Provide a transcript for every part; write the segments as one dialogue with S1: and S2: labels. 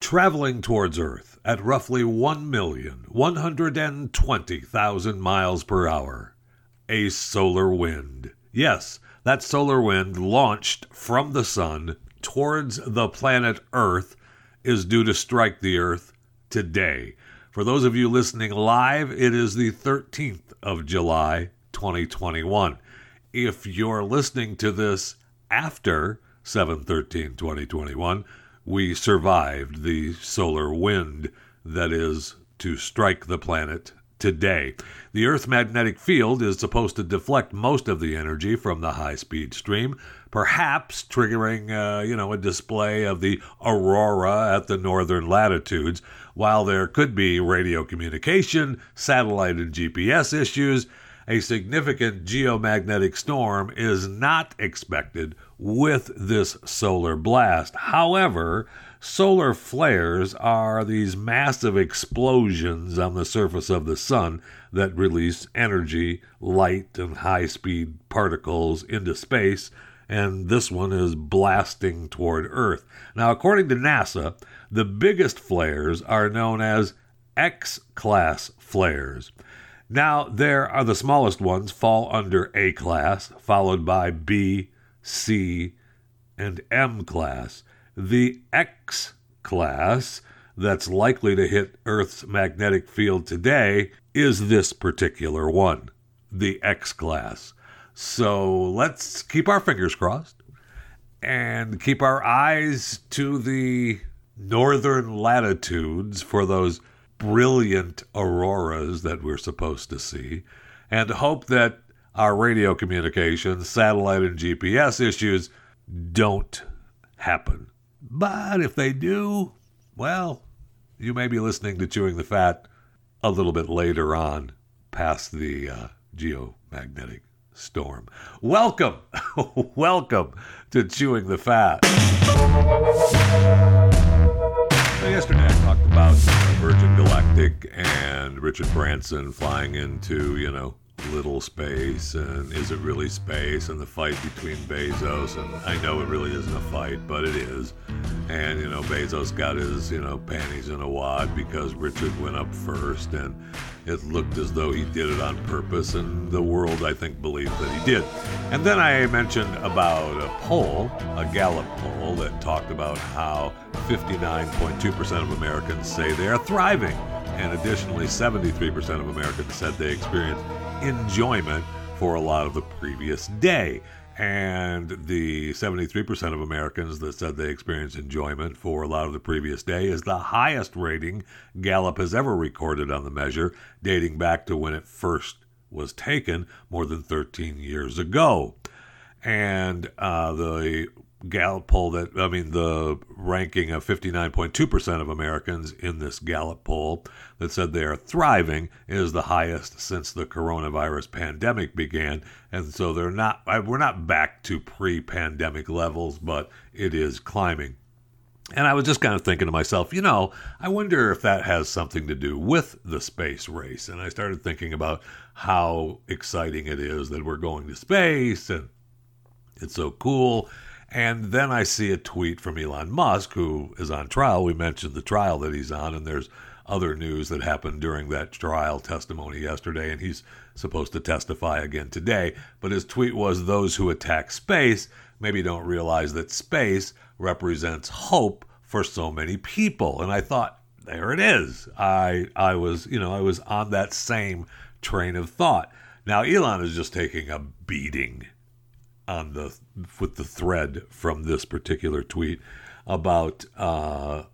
S1: Traveling towards Earth at roughly 1,120,000 miles per hour. A solar wind. Yes, that solar wind launched from the Sun towards the planet Earth is due to strike the Earth today. For those of you listening live, it is the 13th of July, 2021. If you're listening to this after 713 2021, we survived the solar wind that is to strike the planet today. The Earth's magnetic field is supposed to deflect most of the energy from the high speed stream, perhaps triggering, uh, you know, a display of the aurora at the northern latitudes. While there could be radio communication, satellite and GPS issues, a significant geomagnetic storm is not expected with this solar blast. However, solar flares are these massive explosions on the surface of the sun that release energy, light, and high speed particles into space. And this one is blasting toward Earth. Now, according to NASA, the biggest flares are known as X class flares. Now, there are the smallest ones fall under A class, followed by B, C, and M class. The X class that's likely to hit Earth's magnetic field today is this particular one, the X class. So let's keep our fingers crossed and keep our eyes to the northern latitudes for those brilliant auroras that we're supposed to see, and hope that our radio communications, satellite, and GPS issues don't happen. But if they do, well, you may be listening to Chewing the Fat a little bit later on, past the uh, geomagnetic storm. Welcome, welcome to Chewing the Fat. Yesterday I talked about Virgin Galactic and Richard Branson flying into, you know, little space and is it really space? And the fight between Bezos and I know it really isn't a fight but it is. And you know Bezos got his you know panties in a wad because Richard went up first and it looked as though he did it on purpose and the world I think believed that he did. And then I mentioned about a poll a Gallup poll that talked about how 59.2% of Americans say they are thriving and additionally 73% of Americans said they experienced enjoyment for a lot of the previous day. And the 73% of Americans that said they experienced enjoyment for a lot of the previous day is the highest rating Gallup has ever recorded on the measure, dating back to when it first was taken more than 13 years ago. And uh, the Gallup poll that, I mean, the ranking of 59.2% of Americans in this Gallup poll that said they are thriving is the highest since the coronavirus pandemic began. And so they're not, we're not back to pre pandemic levels, but it is climbing. And I was just kind of thinking to myself, you know, I wonder if that has something to do with the space race. And I started thinking about how exciting it is that we're going to space and it's so cool. And then I see a tweet from Elon Musk, who is on trial. We mentioned the trial that he's on, and there's other news that happened during that trial testimony yesterday, and he's supposed to testify again today. But his tweet was those who attack space maybe don't realize that space represents hope for so many people. And I thought, there it is. I I was, you know, I was on that same train of thought. Now Elon is just taking a beating on the with the thread from this particular tweet about uh,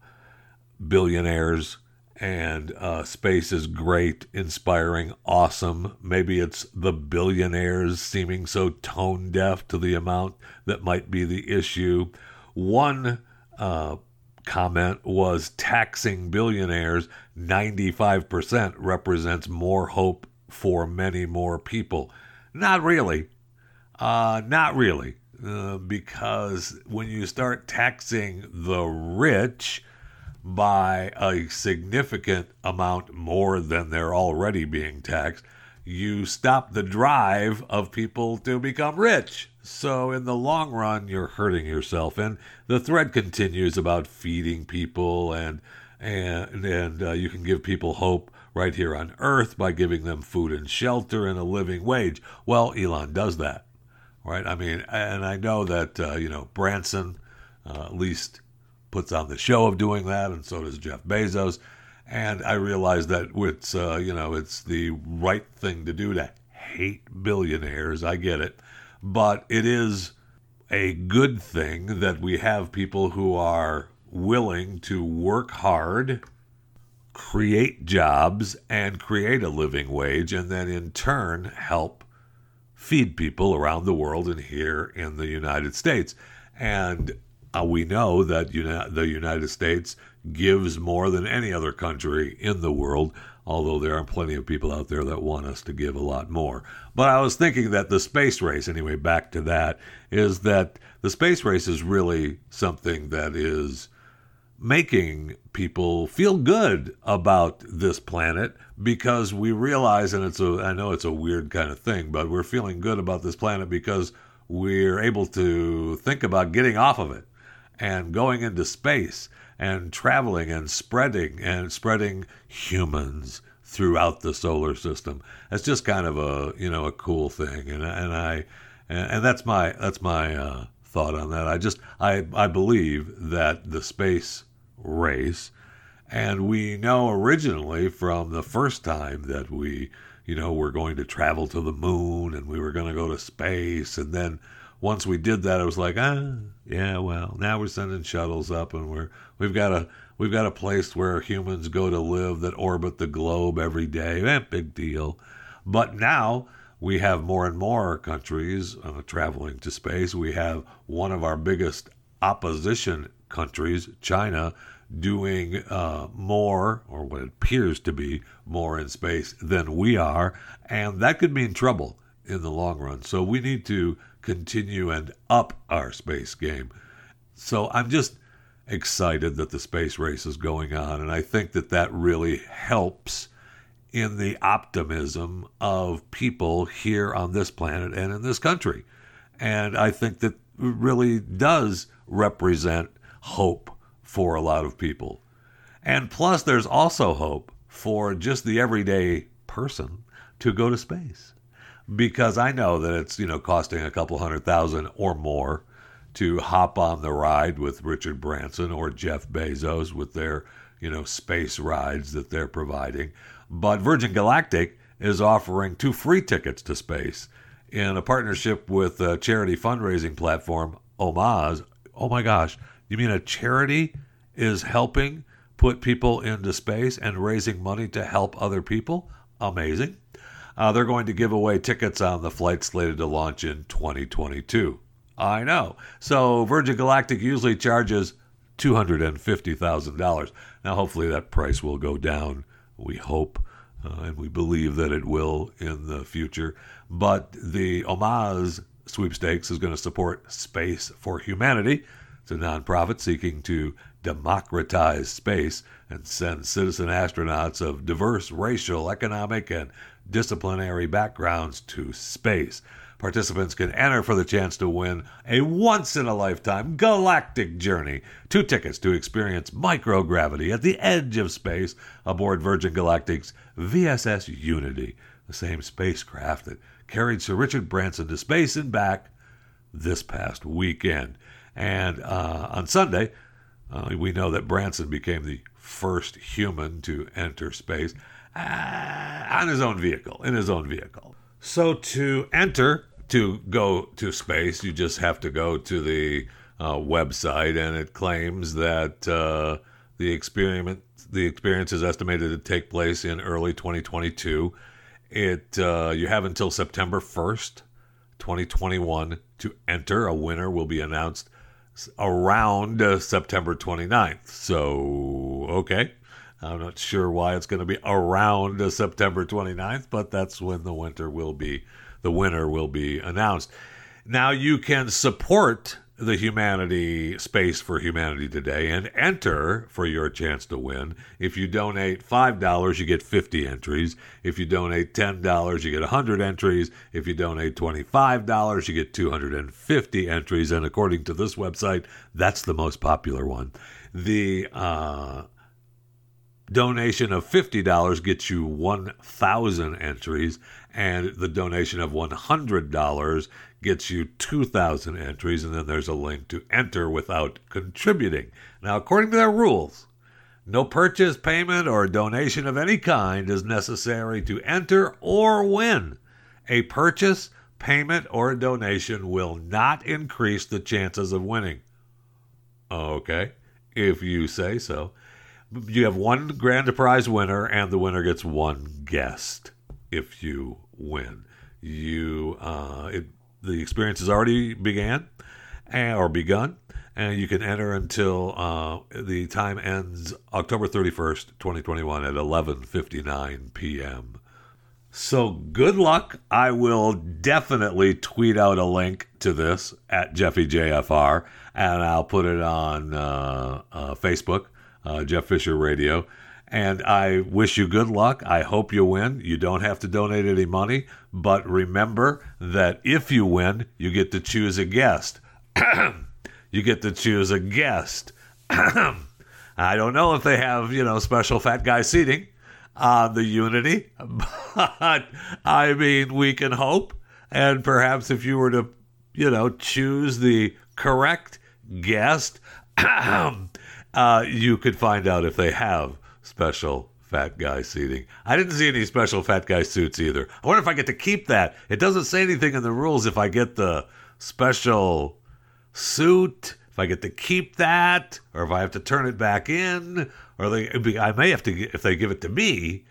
S1: billionaires and uh, space is great, inspiring, awesome. Maybe it's the billionaires seeming so tone deaf to the amount that might be the issue. One uh, comment was taxing billionaires 95% represents more hope for many more people. Not really. Uh, not really. Uh, because when you start taxing the rich by a significant amount more than they're already being taxed, you stop the drive of people to become rich. So, in the long run, you're hurting yourself. And the thread continues about feeding people, and and and uh, you can give people hope right here on Earth by giving them food and shelter and a living wage. Well, Elon does that, right? I mean, and I know that uh, you know Branson uh, at least puts on the show of doing that, and so does Jeff Bezos. And I realize that it's uh, you know it's the right thing to do to hate billionaires. I get it but it is a good thing that we have people who are willing to work hard, create jobs, and create a living wage, and then in turn help feed people around the world and here in the United States. And uh, we know that uni- the United States gives more than any other country in the world although there are plenty of people out there that want us to give a lot more. But I was thinking that the space race, anyway, back to that, is that the space race is really something that is making people feel good about this planet because we realize and it's a I know it's a weird kind of thing but we're feeling good about this planet because we're able to think about getting off of it and going into space and traveling and spreading and spreading humans throughout the solar system. It's just kind of a you know a cool thing, and and I and, and that's my that's my uh, thought on that. I just I I believe that the space race, and we know originally from the first time that we you know were going to travel to the moon and we were going to go to space, and then once we did that, it was like, ah, yeah, well, now we're sending shuttles up, and we're we've got a we've got a place where humans go to live that orbit the globe every day. Eh, big deal. But now we have more and more countries uh, traveling to space. We have one of our biggest opposition countries, China, doing uh, more, or what appears to be more in space than we are, and that could mean trouble in the long run. So we need to continue and up our space game. So I'm just excited that the space race is going on, and I think that that really helps in the optimism of people here on this planet and in this country. And I think that really does represent hope for a lot of people. And plus, there's also hope for just the everyday person to go to space because I know that it's you know costing a couple hundred thousand or more to hop on the ride with Richard Branson or Jeff Bezos with their you know space rides that they're providing. But Virgin Galactic is offering two free tickets to space in a partnership with a charity fundraising platform Omaze. Oh my gosh, you mean a charity is helping put people into space and raising money to help other people? Amazing. Uh, they're going to give away tickets on the flight slated to launch in 2022. I know. So Virgin Galactic usually charges $250,000. Now, hopefully, that price will go down. We hope uh, and we believe that it will in the future. But the Omaze sweepstakes is going to support Space for Humanity. It's a nonprofit seeking to democratize space and send citizen astronauts of diverse racial, economic, and disciplinary backgrounds to space. Participants can enter for the chance to win a once in a lifetime galactic journey. Two tickets to experience microgravity at the edge of space aboard Virgin Galactic's VSS Unity, the same spacecraft that carried Sir Richard Branson to space and back this past weekend. And uh, on Sunday, uh, we know that Branson became the first human to enter space uh, on his own vehicle, in his own vehicle. So to enter, to go to space, you just have to go to the uh, website, and it claims that uh, the experiment, the experience is estimated to take place in early 2022. It uh, you have until September 1st, 2021, to enter. A winner will be announced around uh, September 29th. So, okay. I'm not sure why it's going to be around uh, September 29th, but that's when the winter will be the winner will be announced. Now you can support the Humanity Space for Humanity today and enter for your chance to win. If you donate $5, you get 50 entries. If you donate $10, you get 100 entries. If you donate $25, you get 250 entries. And according to this website, that's the most popular one. The uh, donation of $50 gets you 1,000 entries, and the donation of $100 gets you 2,000 entries, and then there's a link to enter without contributing. Now, according to their rules, no purchase, payment, or donation of any kind is necessary to enter or win. A purchase, payment, or donation will not increase the chances of winning. Okay, if you say so. You have one grand prize winner, and the winner gets one guest if you win. You uh, it the experience has already began or begun, and you can enter until uh, the time ends October 31st, 2021 at 11:59 p.m. So good luck. I will definitely tweet out a link to this at JeffyJFR, and I'll put it on uh, uh, Facebook, uh, Jeff Fisher Radio. And I wish you good luck. I hope you win. You don't have to donate any money, but remember that if you win, you get to choose a guest. you get to choose a guest. I don't know if they have, you know, special fat guy seating on the Unity, but I mean, we can hope. And perhaps if you were to, you know, choose the correct guest, uh, you could find out if they have special fat guy seating. I didn't see any special fat guy suits either. I wonder if I get to keep that. It doesn't say anything in the rules if I get the special suit, if I get to keep that, or if I have to turn it back in, or they, I may have to, if they give it to me,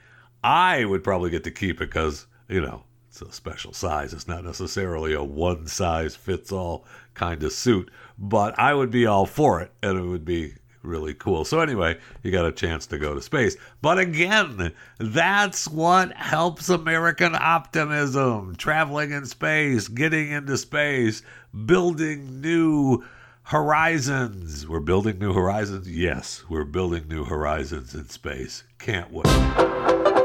S1: I would probably get to keep it because, you know, it's a special size. It's not necessarily a one size fits all kind of suit, but I would be all for it, and it would be really cool. So, anyway, you got a chance to go to space. But again, that's what helps American optimism traveling in space, getting into space, building new horizons. We're building new horizons? Yes, we're building new horizons in space. Can't wait.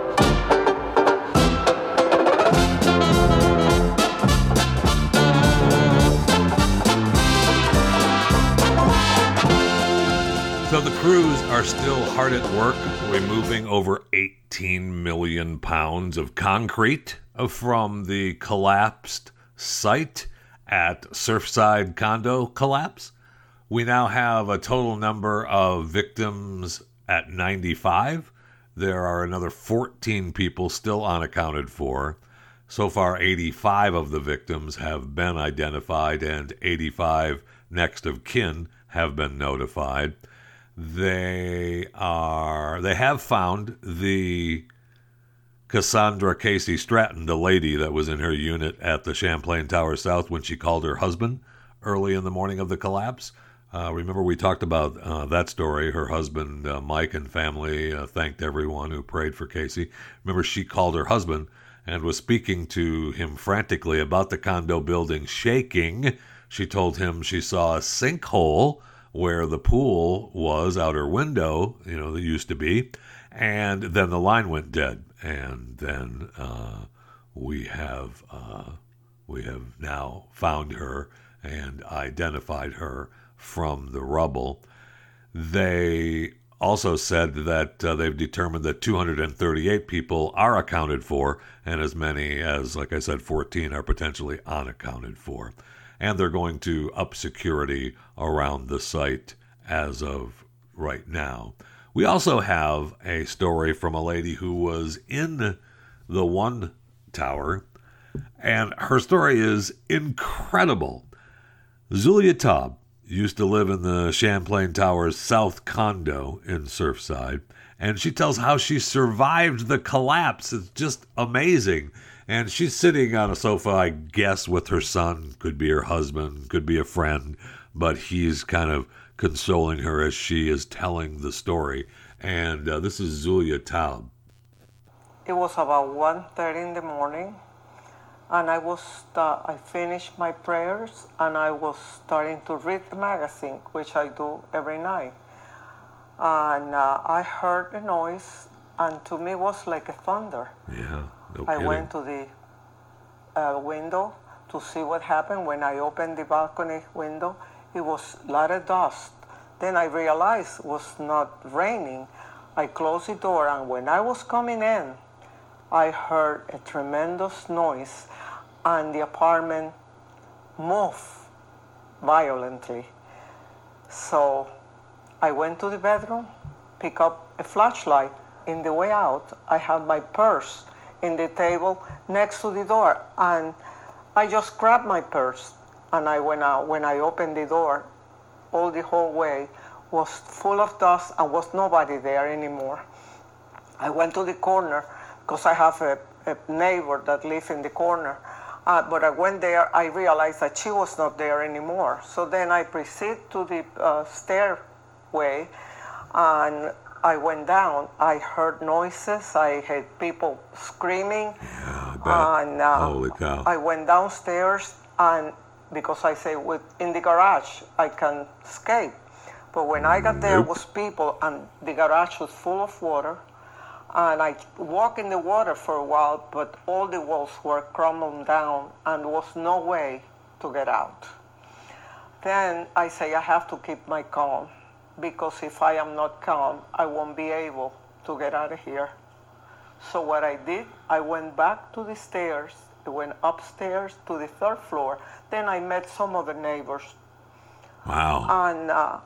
S1: Crews are still hard at work removing over 18 million pounds of concrete uh, from the collapsed site at Surfside condo collapse. We now have a total number of victims at 95. There are another 14 people still unaccounted for. So far, 85 of the victims have been identified, and 85 next of kin have been notified they are they have found the Cassandra Casey Stratton, the lady that was in her unit at the Champlain Tower South when she called her husband early in the morning of the collapse. Uh, remember, we talked about uh, that story. Her husband, uh, Mike, and family uh, thanked everyone who prayed for Casey. Remember, she called her husband and was speaking to him frantically about the condo building shaking. She told him she saw a sinkhole where the pool was out her window, you know, that used to be, and then the line went dead, and then uh, we have uh, we have now found her and identified her from the rubble. They also said that uh, they've determined that 238 people are accounted for, and as many as, like I said, 14 are potentially unaccounted for and they're going to up security around the site as of right now. We also have a story from a lady who was in the one tower, and her story is incredible. Zulia Taub used to live in the Champlain Towers South condo in Surfside, and she tells how she survived the collapse. It's just amazing. And she's sitting on a sofa, I guess, with her son, could be her husband, could be a friend, but he's kind of consoling her as she is telling the story. And uh, this is Zulia Taub.
S2: It was about 1.30 in the morning, and I was I finished my prayers, and I was starting to read the magazine, which I do every night. And uh, I heard a noise, and to me it was like a thunder.
S1: Yeah, no
S2: I
S1: kidding.
S2: went to the uh, window to see what happened. When I opened the balcony window, it was a lot of dust. Then I realized it was not raining. I closed the door, and when I was coming in, I heard a tremendous noise, and the apartment moved violently. So I went to the bedroom, pick up a flashlight. In the way out, I had my purse in the table next to the door, and I just grabbed my purse and I went out. When I opened the door, all the hallway was full of dust and was nobody there anymore. I went to the corner because I have a, a neighbor that lives in the corner. Uh, but I went there, I realized that she was not there anymore. So then I proceeded to the uh, stairway and I went down. I heard noises, I heard people screaming.
S1: Yeah, I.
S2: And uh,
S1: Holy cow.
S2: I went downstairs and because I say with in the garage I can escape. But when I got there
S1: Nope.
S2: was people and the garage was full of water. And I walked in the water for a while, but all the walls were crumbling down and there was no way to get out. Then I say I have to keep my calm because if I am not calm, I won't be able to get out of here. So what I did, I went back to the stairs, I went upstairs to the third floor. Then I met some of the neighbors,
S1: Wow.
S2: and uh,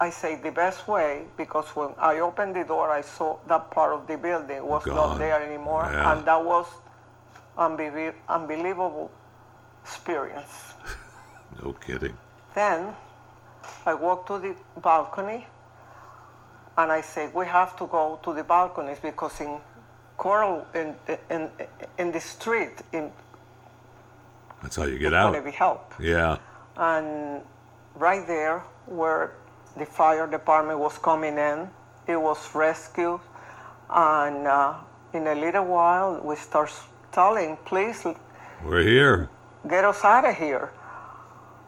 S2: I say the best way because when I opened the door, I saw that part of the building was
S1: Gone.
S2: not there anymore,
S1: Yeah.
S2: and that was unbelie- unbelievable experience.
S1: No kidding.
S2: Then I walked to the balcony and I said, we have to go to the balconies because in Coral, in, in, in the street, in,
S1: That's how you get out.
S2: be help.
S1: Yeah.
S2: And right there where the fire department was coming in, it was rescued. And uh, in a little while, we start telling, please
S1: We're here.
S2: get us out of here.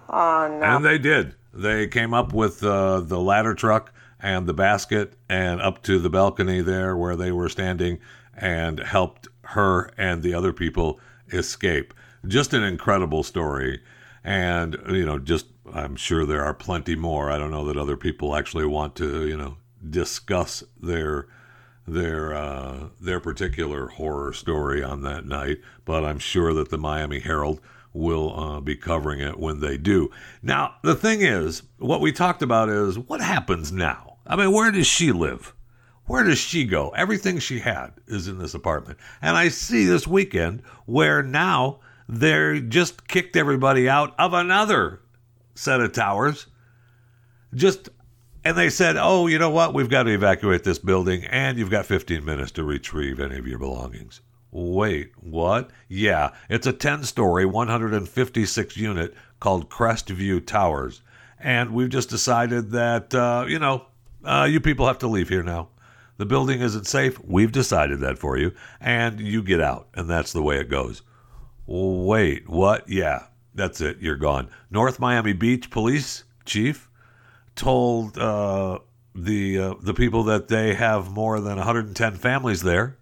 S2: And, uh,
S1: And they did. They came up with uh, the ladder truck and the basket and up to the balcony there where they were standing and helped her and the other people escape. Just an incredible story. And, you know, just, I'm sure there are plenty more. I don't know that other people actually want to, you know, discuss their their uh, their particular horror story on that night, but I'm sure that the Miami Herald will uh, be covering it when they do. Now, the thing is, what we talked about is what happens now. I mean, where does she live? Where does she go? Everything she had is in this apartment, and I see this weekend where now they just kicked everybody out of another set of towers just and they said, "Oh, you know what? We've got to evacuate this building, and you've got 15 minutes to retrieve any of your belongings." Wait, what? Yeah, it's a 10-story, 156 unit called Crestview Towers, and we've just decided that uh, you know uh, you people have to leave here now. The building isn't safe. We've decided that for you, and you get out, and that's the way it goes. Wait, what? Yeah, that's it. You're gone. North Miami Beach Police Chief told uh, the uh, the people that they have more than 110 families there,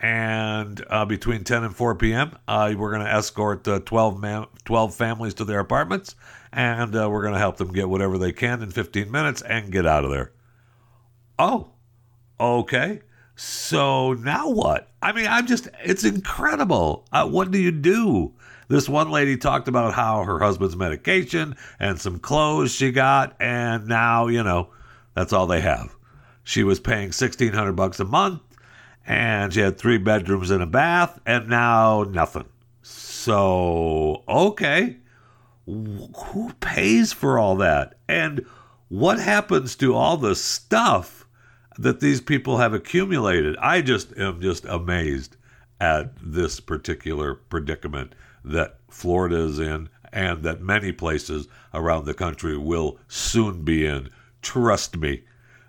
S1: and uh, between 10 and 4 p.m., uh, we're going to escort uh, 12 man, 12 families to their apartments, and uh, we're going to help them get whatever they can in 15 minutes and get out of there. Oh, okay. So now what? I mean, I'm just, it's incredible. Uh, what do you do? This one lady talked about how her husband's medication and some clothes she got, and now, you know, that's all they have. She was paying 1600 bucks a month, and she had three bedrooms and a bath, and now nothing. So, okay. Who pays for all that? And what happens to all the stuff that these people have accumulated? I just am just amazed at this particular predicament that Florida is in and that many places around the country will soon be in. Trust me,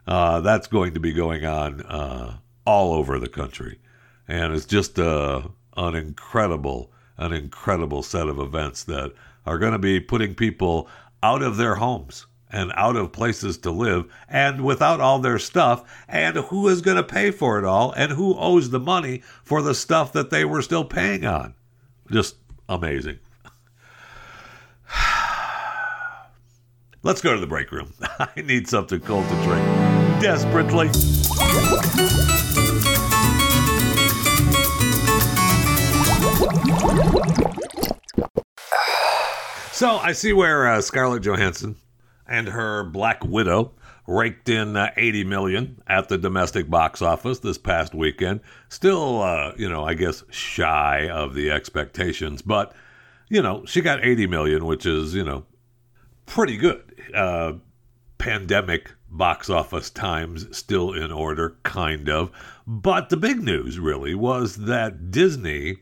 S1: uh, that's going to be going on uh, all over the country, and it's just uh, an incredible, an incredible set of events that are going to be putting people out of their homes and out of places to live and without all their stuff. And who is going to pay for it all? And who owes the money for the stuff that they were still paying on? Just amazing. Let's go to the break room. I need something cold to drink. Desperately so i see where uh, scarlett johansson and her Black Widow raked in uh, 80 million at the domestic box office this past weekend. Still, uh, you know, I guess shy of the expectations, but you know, she got 80 million, which is you know pretty good. Uh, pandemic box office times still in order, kind of. But the big news really was that Disney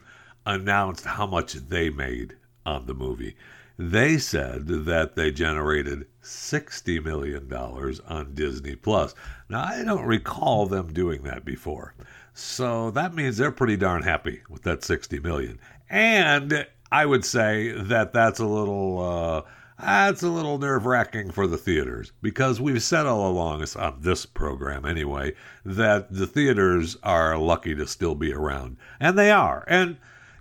S1: announced how much they made on the movie. They said that they generated $60 million on Disney Plus. Now, I don't recall them doing that before. So that means they're pretty darn happy with that 60 million. And I would say that that's a little uh, that's a little nerve-wracking for the theaters because we've said all along on this program anyway that the theaters are lucky to still be around. And they are. And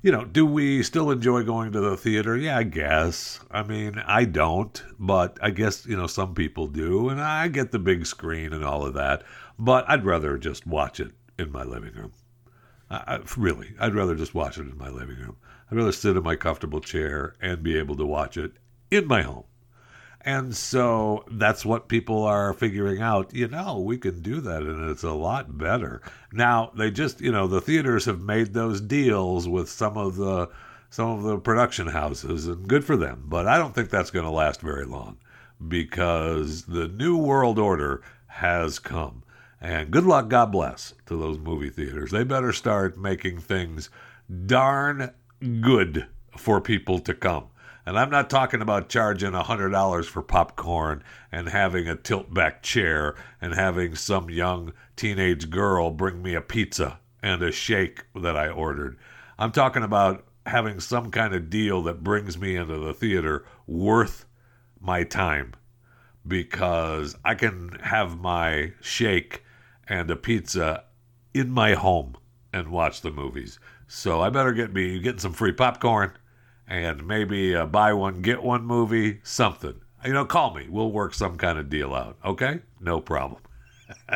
S1: you know, do we still enjoy going to the theater? Yeah, I guess. I mean, I don't, but I guess, you know, some people do, and I get the big screen and all of that, but I'd rather just watch it in my living room. I, really, I'd rather just watch it in my living room. I'd rather sit in my comfortable chair and be able to watch it in my home. And so that's what people are figuring out. You know, we can do that and it's a lot better. Now, they just, you know, the theaters have made those deals with some of the some of the production houses and good for them, but I don't think that's going to last very long because the new world order has come. And good luck, God bless to those movie theaters. They better start making things darn good for people to come and I'm not talking about charging $100 for popcorn and having a tilt back chair and having some young teenage girl bring me a pizza and a shake that I ordered. I'm talking about having some kind of deal that brings me into the theater worth my time because I can have my shake and a pizza in my home and watch the movies. So I better get me getting some free popcorn and maybe a buy one get one movie, something. You know, call me. We'll work some kind of deal out. Okay? No problem.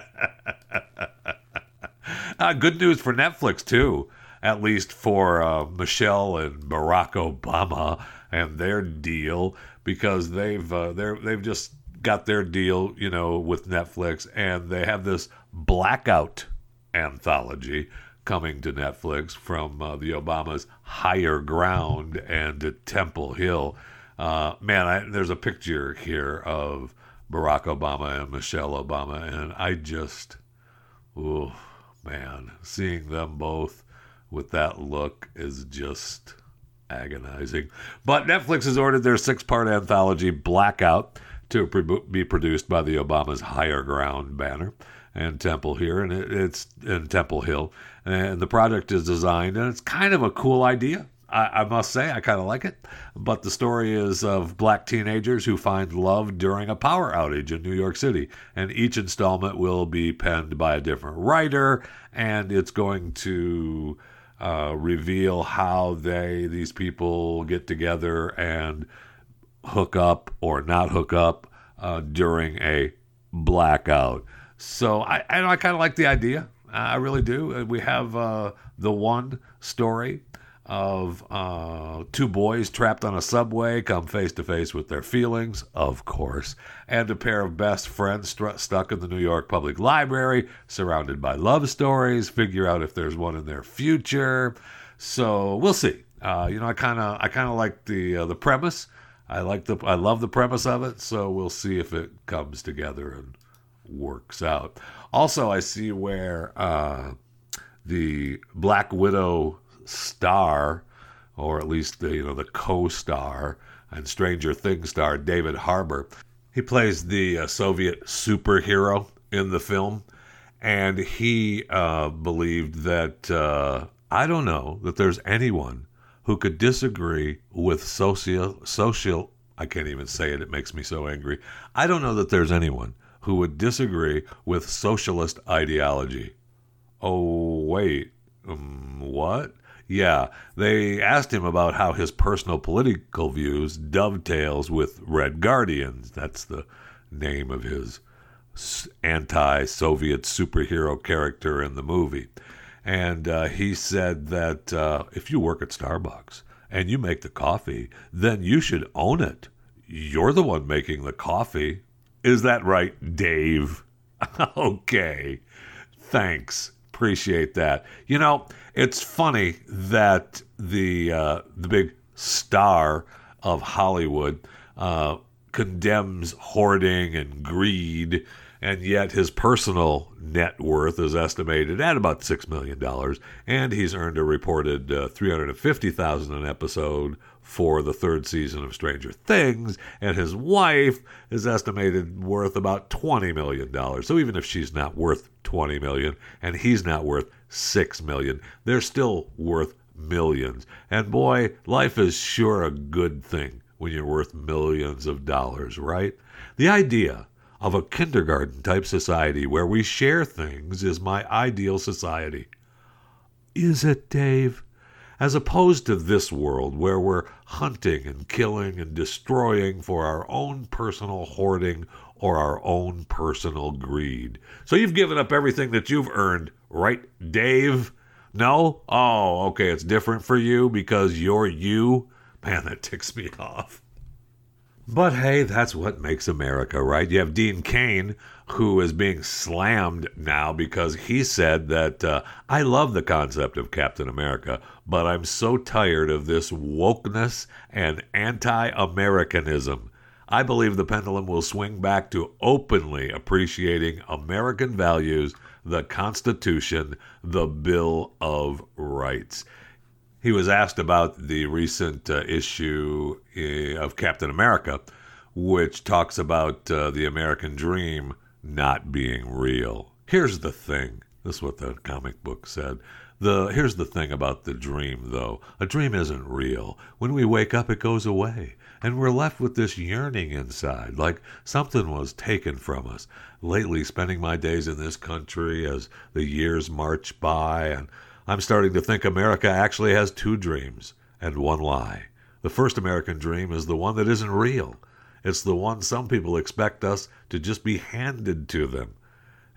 S1: uh, good news for Netflix too, at least for uh, Michelle and Barack Obama and their deal because they've uh, they they've just got their deal, you know, with Netflix, and they have this blackout anthology coming to Netflix from uh, the Obamas Higher Ground and Temple Hill. Uh, man, I, there's a picture here of Barack Obama and Michelle Obama, and I just, oh man, seeing them both with that look is just agonizing. But Netflix has ordered their six part anthology, Blackout, to be produced by the Obama's Higher Ground banner and Temple here, and it, it's in Temple Hill. And the project is designed, and it's kind of a cool idea. I, I must say, I kind of like it. But the story is of black teenagers who find love during a power outage in New York City. And each installment will be penned by a different writer, and it's going to uh, reveal how they, these people, get together and hook up or not hook up uh, during a blackout. So I, I, I kind of like the idea. I really do. Uh, we have uh, the one story of uh, two boys trapped on a subway come face to face with their feelings, of course, and a pair of best friends st- stuck in the New York Public Library, surrounded by love stories, figure out if there's one in their future. So we'll see. Uh, you know, I kind of I kind of like the uh, the premise. I like the I love the premise of it. So we'll see if it comes together and works out. Also, I see where uh, the Black Widow star, or at least the you know the co-star, and Stranger Things star David Harbour. He plays the uh, Soviet superhero in the film, and he uh, believed that uh, I don't know that there's anyone who could disagree with social social. I can't even say it; it makes me so angry. I don't know that there's anyone who would disagree with socialist ideology. Oh wait, um, what? Yeah, they asked him about how his personal political views dovetails with Red Guardians. That's the name of his anti-Soviet superhero character in the movie. And uh, he said that uh, if you work at Starbucks and you make the coffee, then you should own it. You're the one making the coffee. Is that right, Dave? okay. Thanks. Appreciate that. You know, it's funny that the uh, the big star of Hollywood uh, condemns hoarding and greed, and yet his personal net worth is estimated at about six million dollars, and he's earned a reported uh, three hundred and fifty thousand an episode for the third season of Stranger Things, and his wife is estimated worth about twenty million dollars. So even if she's not worth twenty million, and he's not worth six million, they're still worth millions. And boy, life is sure a good thing when you're worth millions of dollars, right? The idea of a kindergarten type society where we share things is my ideal society. Is it, Dave? As opposed to this world where we're hunting and killing and destroying for our own personal hoarding or our own personal greed. So you've given up everything that you've earned, right, Dave? No? Oh, okay, it's different for you because you're you? Man, that ticks me off. But hey, that's what makes America, right? You have Dean Cain, who is being slammed now because he said that uh, I love the concept of Captain America, but I'm so tired of this wokeness and anti Americanism. I believe the pendulum will swing back to openly appreciating American values, the Constitution, the Bill of Rights. He was asked about the recent uh, issue uh, of Captain America, which talks about uh, the American dream not being real. Here's the thing. This is what the comic book said. The here's the thing about the dream though. A dream isn't real. When we wake up it goes away and we're left with this yearning inside like something was taken from us. Lately spending my days in this country as the years march by and I'm starting to think America actually has two dreams and one lie. The first American dream is the one that isn't real. It's the one some people expect us to just be handed to them.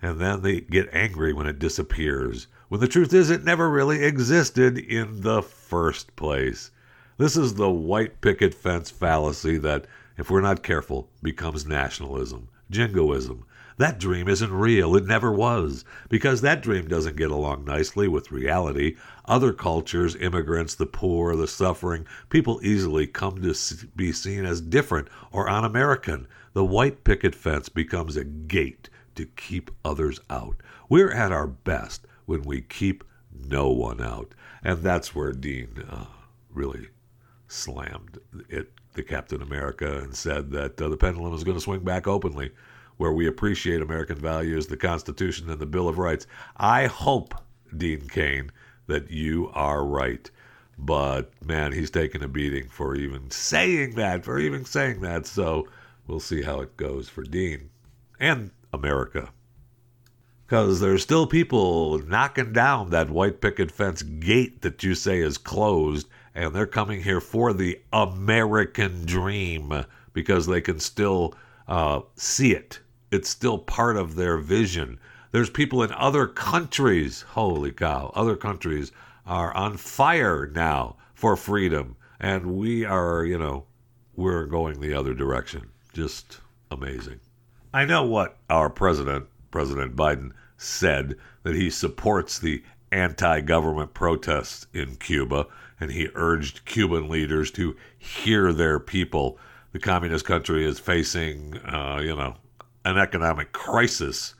S1: And then they get angry when it disappears, when the truth is it never really existed in the first place. This is the white picket fence fallacy that, if we're not careful, becomes nationalism, jingoism, that dream isn't real. It never was. Because that dream doesn't get along nicely with reality. Other cultures, immigrants, the poor, the suffering, people easily come to be seen as different or un American. The white picket fence becomes a gate to keep others out. We're at our best when we keep no one out. And that's where Dean uh, really slammed it, the Captain America, and said that uh, the pendulum is going to swing back openly where we appreciate American values, the Constitution, and the Bill of Rights. I hope, Dean Cain, that you are right. But man, he's taking a beating for even saying that, for even saying that. So we'll see how it goes for Dean and America. Because there's still people knocking down that white picket fence gate that you say is closed, and they're coming here for the American dream because they can still uh, see it it's still part of their vision. There's people in other countries, holy cow, other countries are on fire now for freedom. And we are, you know, we're going the other direction. Just amazing. I know what our president, President Biden, said that he supports the anti government protests in Cuba, and he urged Cuban leaders to hear their people. The communist country is facing, uh, you know, an economic crisis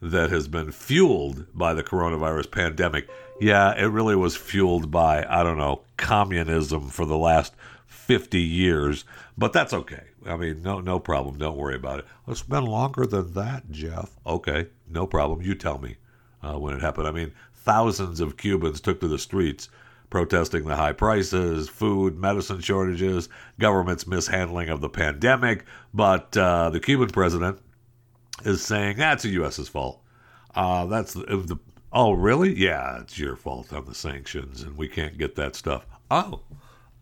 S1: that has been fueled by the coronavirus pandemic. Yeah, it really was fueled by, I don't know, communism for the last 50 years, but that's okay. I mean, no, no problem. Don't worry about it. It's been longer than that, Jeff. Okay, no problem. You tell me uh, when it happened. I mean, thousands of Cubans took to the streets protesting the high prices, food, medicine shortages, government's mishandling of the pandemic. But uh, the Cuban president is saying that's the U.S.'s fault. Uh, that's the, the oh really? Yeah, it's your fault on the sanctions, and we can't get that stuff. Oh,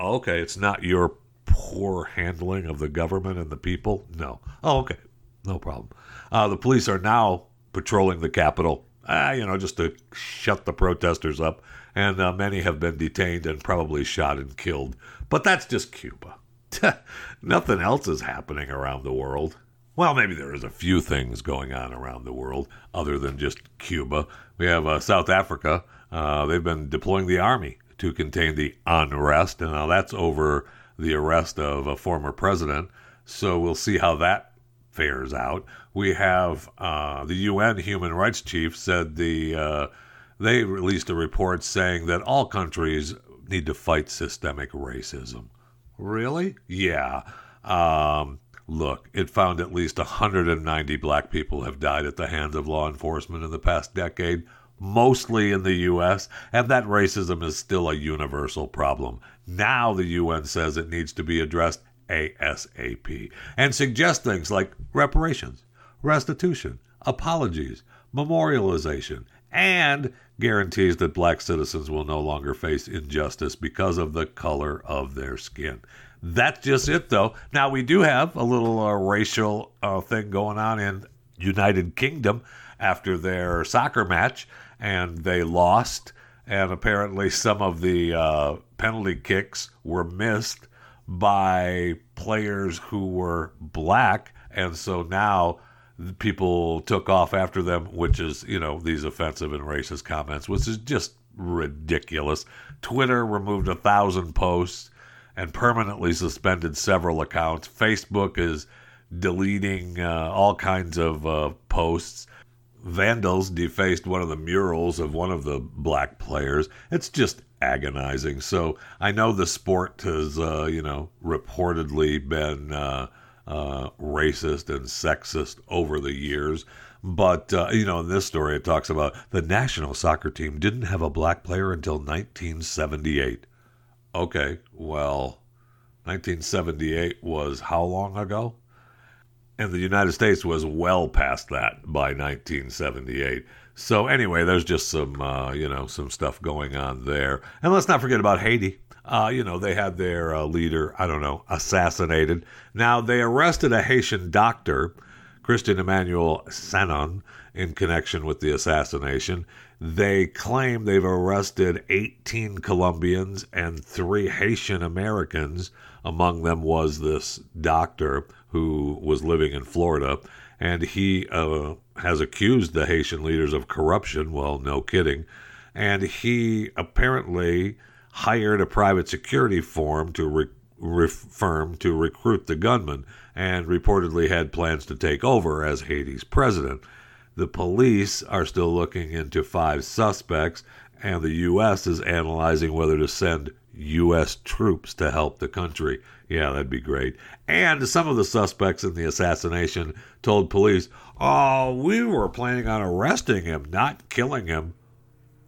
S1: okay, it's not your poor handling of the government and the people. No. Oh, okay, no problem. Uh, the police are now patrolling the Capitol, uh, you know, just to shut the protesters up and uh, many have been detained and probably shot and killed. But that's just Cuba. Nothing else is happening around the world. Well, maybe there is a few things going on around the world other than just Cuba. We have uh, South Africa. Uh, they've been deploying the army to contain the unrest, and now that's over the arrest of a former president. So we'll see how that fares out. We have uh, the UN human rights chief said the uh, they released a report saying that all countries need to fight systemic racism. Really? Yeah. Um, look, it found at least 190 black people have died at the hands of law enforcement in the past decade, mostly in the U.S., and that racism is still a universal problem. Now the UN says it needs to be addressed ASAP and suggests things like reparations, restitution, apologies, memorialization, and guarantees that black citizens will no longer face injustice because of the color of their skin. That's just it, though. Now, we do have a little uh, racial uh, thing going on in United Kingdom after their soccer match, and they lost. And apparently, some of the uh, penalty kicks were missed by players who were black. And so now people took off after them, which is, you know, these offensive and racist comments, which is just ridiculous. Twitter removed a thousand posts and permanently suspended several accounts. Facebook is deleting uh, all kinds of uh, posts. Vandals defaced one of the murals of one of the black players. It's just agonizing. So I know the sport has, uh, you know, reportedly been uh, uh, racist and sexist over the years. But, uh, you know, in this story, it talks about the national soccer team didn't have a black player until 1978. Okay, well, 1978 was how long ago? And the United States was well past that by 1978. So anyway, there's just some, uh, you know, some stuff going on there. And let's not forget about Haiti. Uh, you know, they had their uh, leader, I don't know, assassinated. Now, they arrested a Haitian doctor, Christian Emmanuel Sanon, in connection with the assassination. They claim they've arrested 18 Colombians and three Haitian Americans. Among them was this doctor who was living in Florida, and he uh, has accused the Haitian leaders of corruption. Well, no kidding. And he apparently hired a private security firm to re- firm to recruit the gunman and reportedly had plans to take over as Haiti's president. The police are still looking into five suspects, and the U.S. is analyzing whether to send U.S. troops to help the country. Yeah, that'd be great. And some of the suspects in the assassination told police, Oh, we were planning on arresting him, not killing him.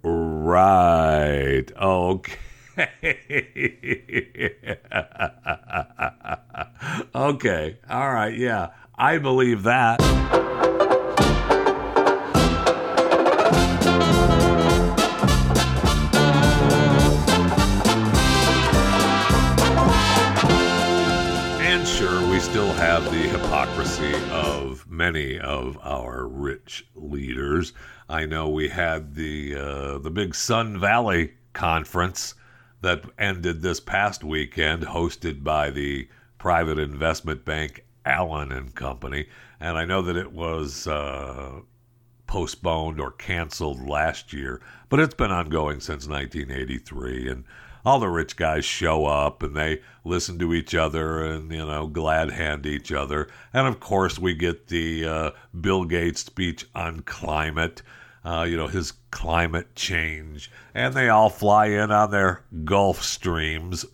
S1: Right. Okay. okay. All right. Yeah. I believe that. Hypocrisy of many of our rich leaders. I know we had the uh, the big Sun Valley conference that ended this past weekend, hosted by the private investment bank Allen and Company. And I know that it was uh, postponed or canceled last year, but it's been ongoing since 1983. And all the rich guys show up and they listen to each other and, you know, glad hand each other. And of course, we get the uh, Bill Gates speech on climate. uh, you know, his climate change, and they all fly in on their Gulfstreams.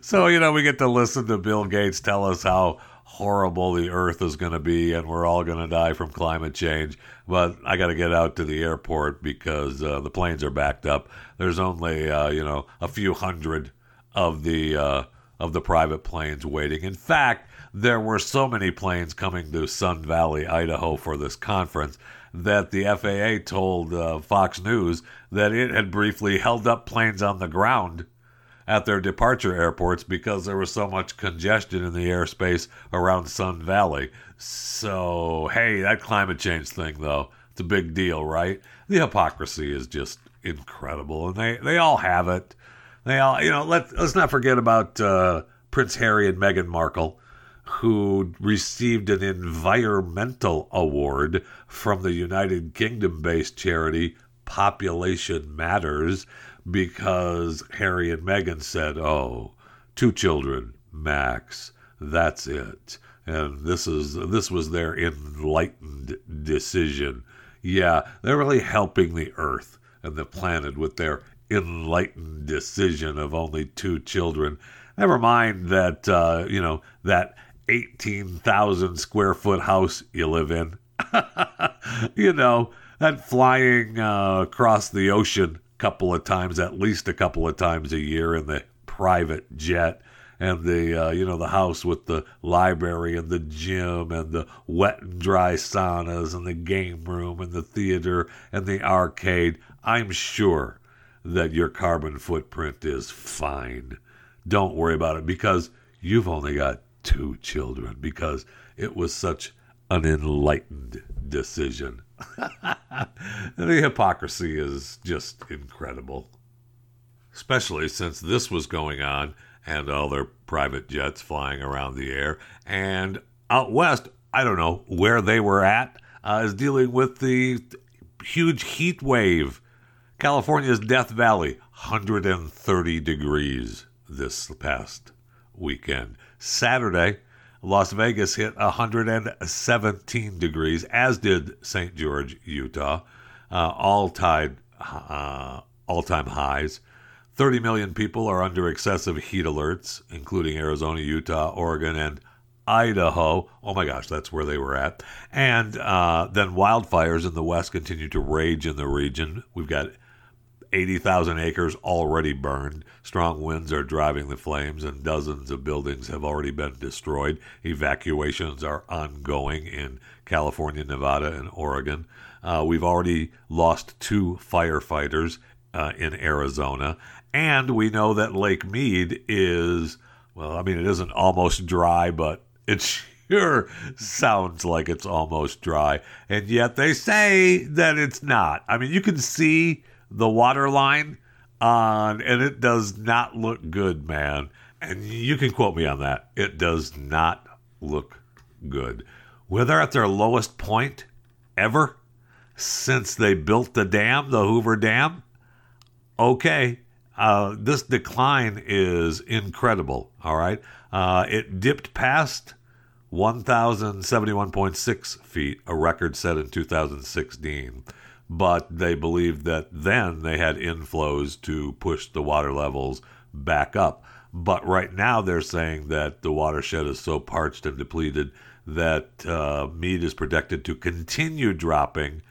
S1: so, you know, we get to listen to Bill Gates tell us how horrible the earth is going to be and we're all going to die from climate change. But I got to get out to the airport because uh, the planes are backed up. There's only, uh, you know, a few hundred of the uh, of the private planes waiting. In fact, there were so many planes coming to Sun Valley, Idaho for this conference that the FAA told uh, Fox News that it had briefly held up planes on the ground at their departure airports because there was so much congestion in the airspace around Sun Valley. So, hey, that climate change thing, though, it's a big deal, right? The hypocrisy is just incredible, and they, they all have it. They all, you know, let, let's not forget about uh, Prince Harry and Meghan Markle who received an environmental award from the United Kingdom based charity Population Matters because Harry and Meghan said, "Oh, two children max, that's it." And this is this was their enlightened decision. Yeah, they're really helping the earth and the planet with their enlightened decision of only two children. Never mind that uh, you know that 18,000 square foot house you live in. you know, that flying uh, across the ocean couple of times, at least a couple of times a year in the private jet. And the uh, you know the house with the library and the gym and the wet and dry saunas and the game room and the theater and the arcade. I'm sure that your carbon footprint is fine. Don't worry about it because you've only got two children because it was such an enlightened decision. the hypocrisy is just incredible. Especially since this was going on and all their private jets flying around the air. And out west, I don't know where they were at, uh, is dealing with the huge heat wave. California's Death Valley, 130 degrees this past weekend. Saturday, Las Vegas hit 117 degrees, as did St. George, Utah, uh, all tied uh, all-time highs. 30 million people are under excessive heat alerts, including Arizona, Utah, Oregon, and Idaho. Oh my gosh, that's where they were at. And uh, then wildfires in the west continue to rage in the region. We've got 80,000 acres already burned. Strong winds are driving the flames, and dozens of buildings have already been destroyed. Evacuations are ongoing in California, Nevada, and Oregon. Uh, we've already lost two firefighters uh, in Arizona. And we know that Lake Mead is, well, I mean, it isn't almost dry, but it sure sounds like it's almost dry. And yet they say that it's not. I mean, you can see the water line on, and it does not look good, man. And you can quote me on that. It does not look good. Where they're at their lowest point ever since they built the dam, the Hoover Dam. Okay, uh, this decline is incredible. All right, uh, it dipped past 1,071.6 feet, a record set in 2016 but they believed that then they had inflows to push the water levels back up. But right now they're saying that the watershed is so parched and depleted that uh, Mead is projected to continue dropping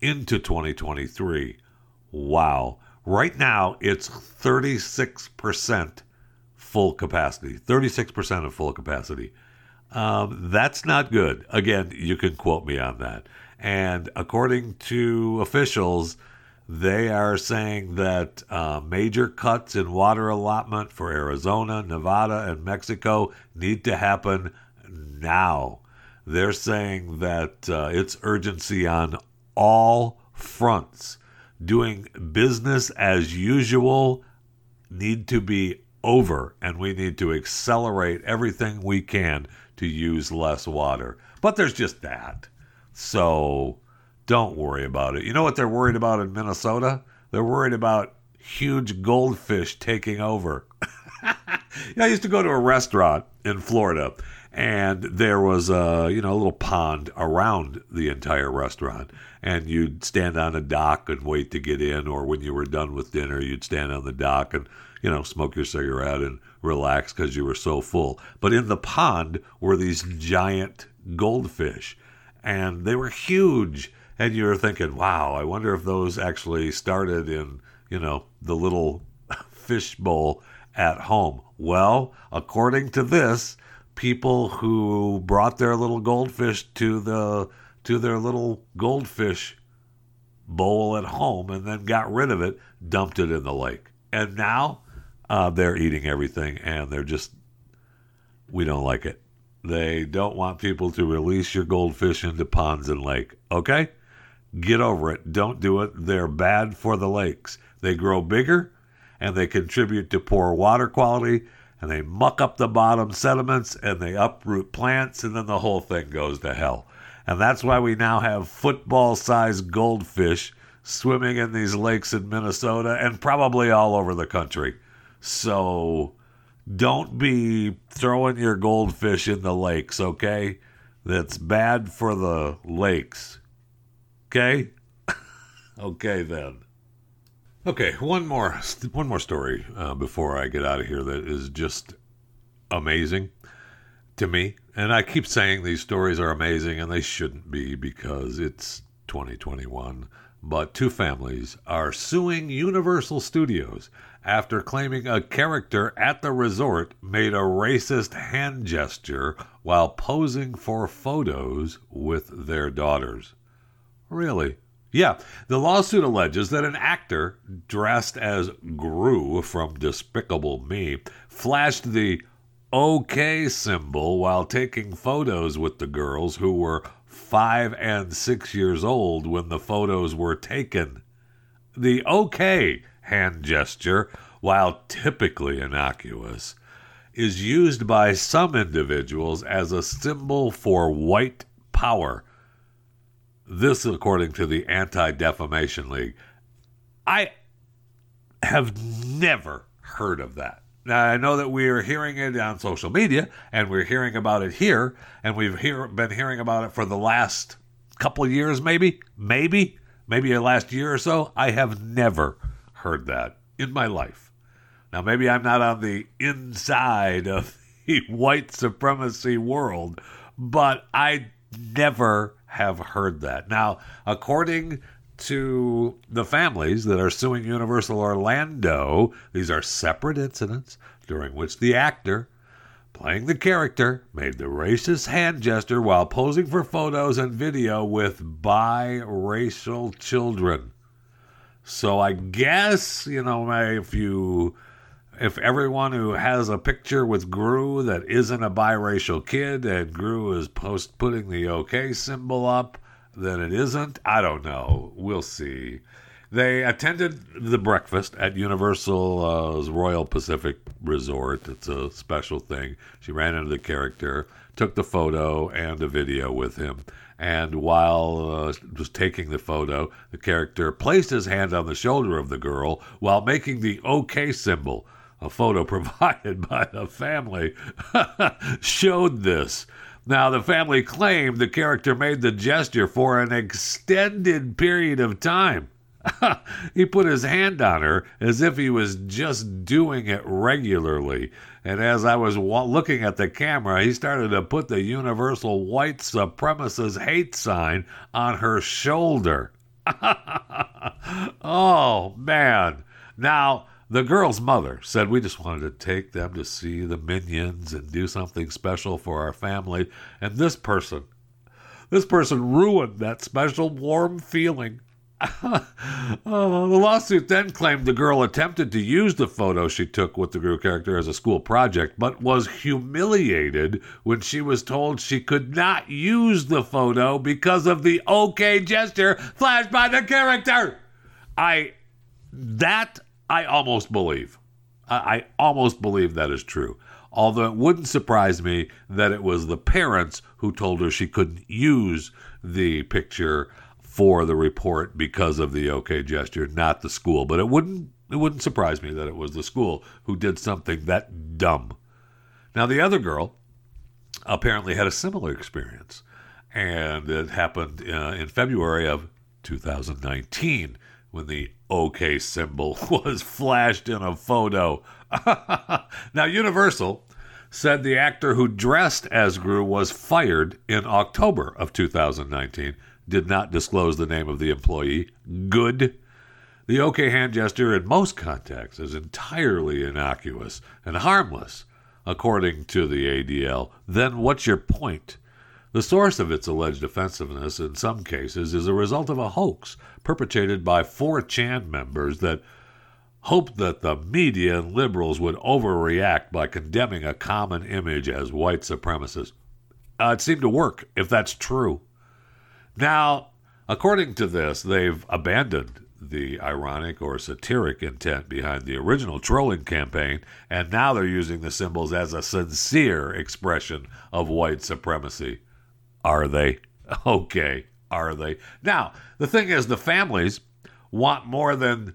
S1: into 2023. Wow. Right now it's 36% full capacity, 36% of full capacity. Um, that's not good. Again, you can quote me on that. And according to officials, they are saying that uh, major cuts in water allotment for Arizona, Nevada, and Mexico need to happen now. They're saying that uh, it's urgency on all fronts. Doing business as usual need to be over, and we need to accelerate everything we can to use less water. But there's just that. So don't worry about it. You know what they're worried about in Minnesota? They're worried about huge goldfish taking over. I used to go to a restaurant in Florida, and there was a you know a little pond around the entire restaurant, and you'd stand on a dock and wait to get in, or when you were done with dinner, you'd stand on the dock and you know smoke your cigarette and relax because you were so full. But in the pond were these giant goldfish, and they were huge. And you were thinking, wow, I wonder if those actually started in, you know, the little fish bowl at home. Well, according to this, people who brought their little goldfish to the to their little goldfish bowl at home and then got rid of it, dumped it in the lake. And now uh, they're eating everything and they're just, we don't like it. They don't want people to release your goldfish into ponds and lake. Okay? Get over it. Don't do it. They're bad for the lakes. They grow bigger and they contribute to poor water quality and they muck up the bottom sediments and they uproot plants and then the whole thing goes to hell. And that's why we now have football sized goldfish swimming in these lakes in Minnesota and probably all over the country. So don't be throwing your goldfish in the lakes, okay? That's bad for the lakes. Okay? okay then. Okay, one more one more story uh, before I get out of here that is just amazing to me. And I keep saying these stories are amazing, and they shouldn't be because it's 2021. But two families are suing Universal Studios after claiming a character at the resort made a racist hand gesture while posing for photos with their daughters. Really? Yeah, the lawsuit alleges that an actor dressed as Gru from Despicable Me flashed the OK symbol while taking photos with the girls who were five and six years old when the photos were taken. The OK hand gesture, while typically innocuous, is used by some individuals as a symbol for white power. This, according to the Anti Defamation League. I have never heard of that. Now, I know that we are hearing it on social media and we're hearing about it here, and we've hear, been hearing about it for the last couple years, maybe, maybe, maybe the last year or so. I have never heard that in my life. Now, maybe I'm not on the inside of the white supremacy world, but I never have heard that. Now, according to the families that are suing Universal Orlando, these are separate incidents during which the actor playing the character made the racist hand gesture while posing for photos and video with biracial children. So I guess, you know, if you if everyone who has a picture with Gru that isn't a biracial kid and Gru is post putting the OK symbol up, then it isn't. I don't know. We'll see. They attended the breakfast at Universal's Royal Pacific Resort. It's a special thing. She ran into the character, took the photo and a video with him. And while uh, was taking the photo, the character placed his hand on the shoulder of the girl while making the OK symbol. A photo provided by the family showed this. Now, the family claimed the character made the gesture for an extended period of time. he put his hand on her as if he was just doing it regularly. And as I was wa- looking at the camera, he started to put the universal white supremacist hate sign on her shoulder. oh, man. Now, the girl's mother said we just wanted to take them to see the minions and do something special for our family. And this person, this person ruined that special warm feeling. Oh, the lawsuit then claimed the girl attempted to use the photo she took with the Gru character as a school project, but was humiliated when she was told she could not use the photo because of the OK gesture flashed by the character. I that I almost believe. I, I almost believe that is true. Although it wouldn't surprise me that it was the parents who told her she couldn't use the picture for the report because of the OK gesture, not the school. But it wouldn't it wouldn't surprise me that it was the school who did something that dumb. Now, the other girl apparently had a similar experience, and it happened uh, in February of 2019 when the OK symbol was flashed in a photo. now, Universal said the actor who dressed as Gru was fired in October of 2019, did not disclose the name of the employee. Good. The OK hand gesture in most contexts is entirely innocuous and harmless, according to the ADL. Then what's your point? The source of its alleged offensiveness in some cases is a result of a hoax perpetrated by 4chan members that hoped that the media and liberals would overreact by condemning a common image as white supremacist. Uh, it seemed to work, if that's true. Now, according to this, they've abandoned the ironic or satiric intent behind the original trolling campaign, and now they're using the symbols as a sincere expression of white supremacy. Are they? Okay, are they? Now, the thing is, the families want more than.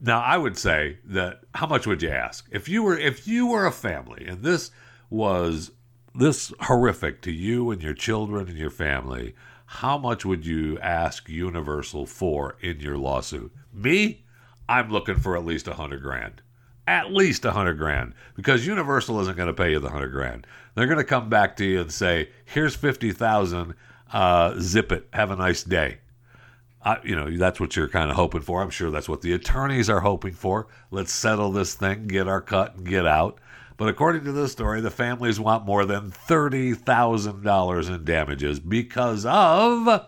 S1: Now, I would say that how much would you ask if you were if you were a family and this was this horrific to you and your children and your family? How much would you ask Universal for in your lawsuit? Me, I'm looking for at least a hundred grand at least a hundred grand because Universal isn't going to pay you the hundred grand. They're going to come back to you and say, "Here's fifty thousand. Uh, zip it. Have a nice day." Uh, you know, that's what you're kind of hoping for. I'm sure that's what the attorneys are hoping for. Let's settle this thing, get our cut, and get out. But according to this story, the families want more than $30,000 in damages because of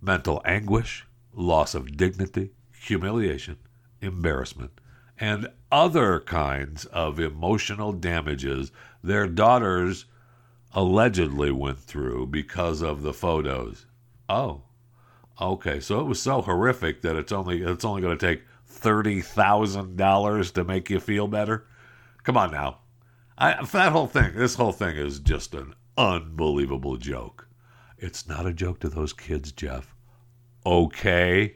S1: mental anguish, loss of dignity, humiliation, embarrassment, and other kinds of emotional damages their daughters allegedly went through because of the photos. Oh, okay. So it was so horrific that it's only it's only going to take thirty thousand dollars to make you feel better. Come on now, I, that whole thing. This whole thing is just an unbelievable joke. It's not a joke to those kids, Jeff. Okay.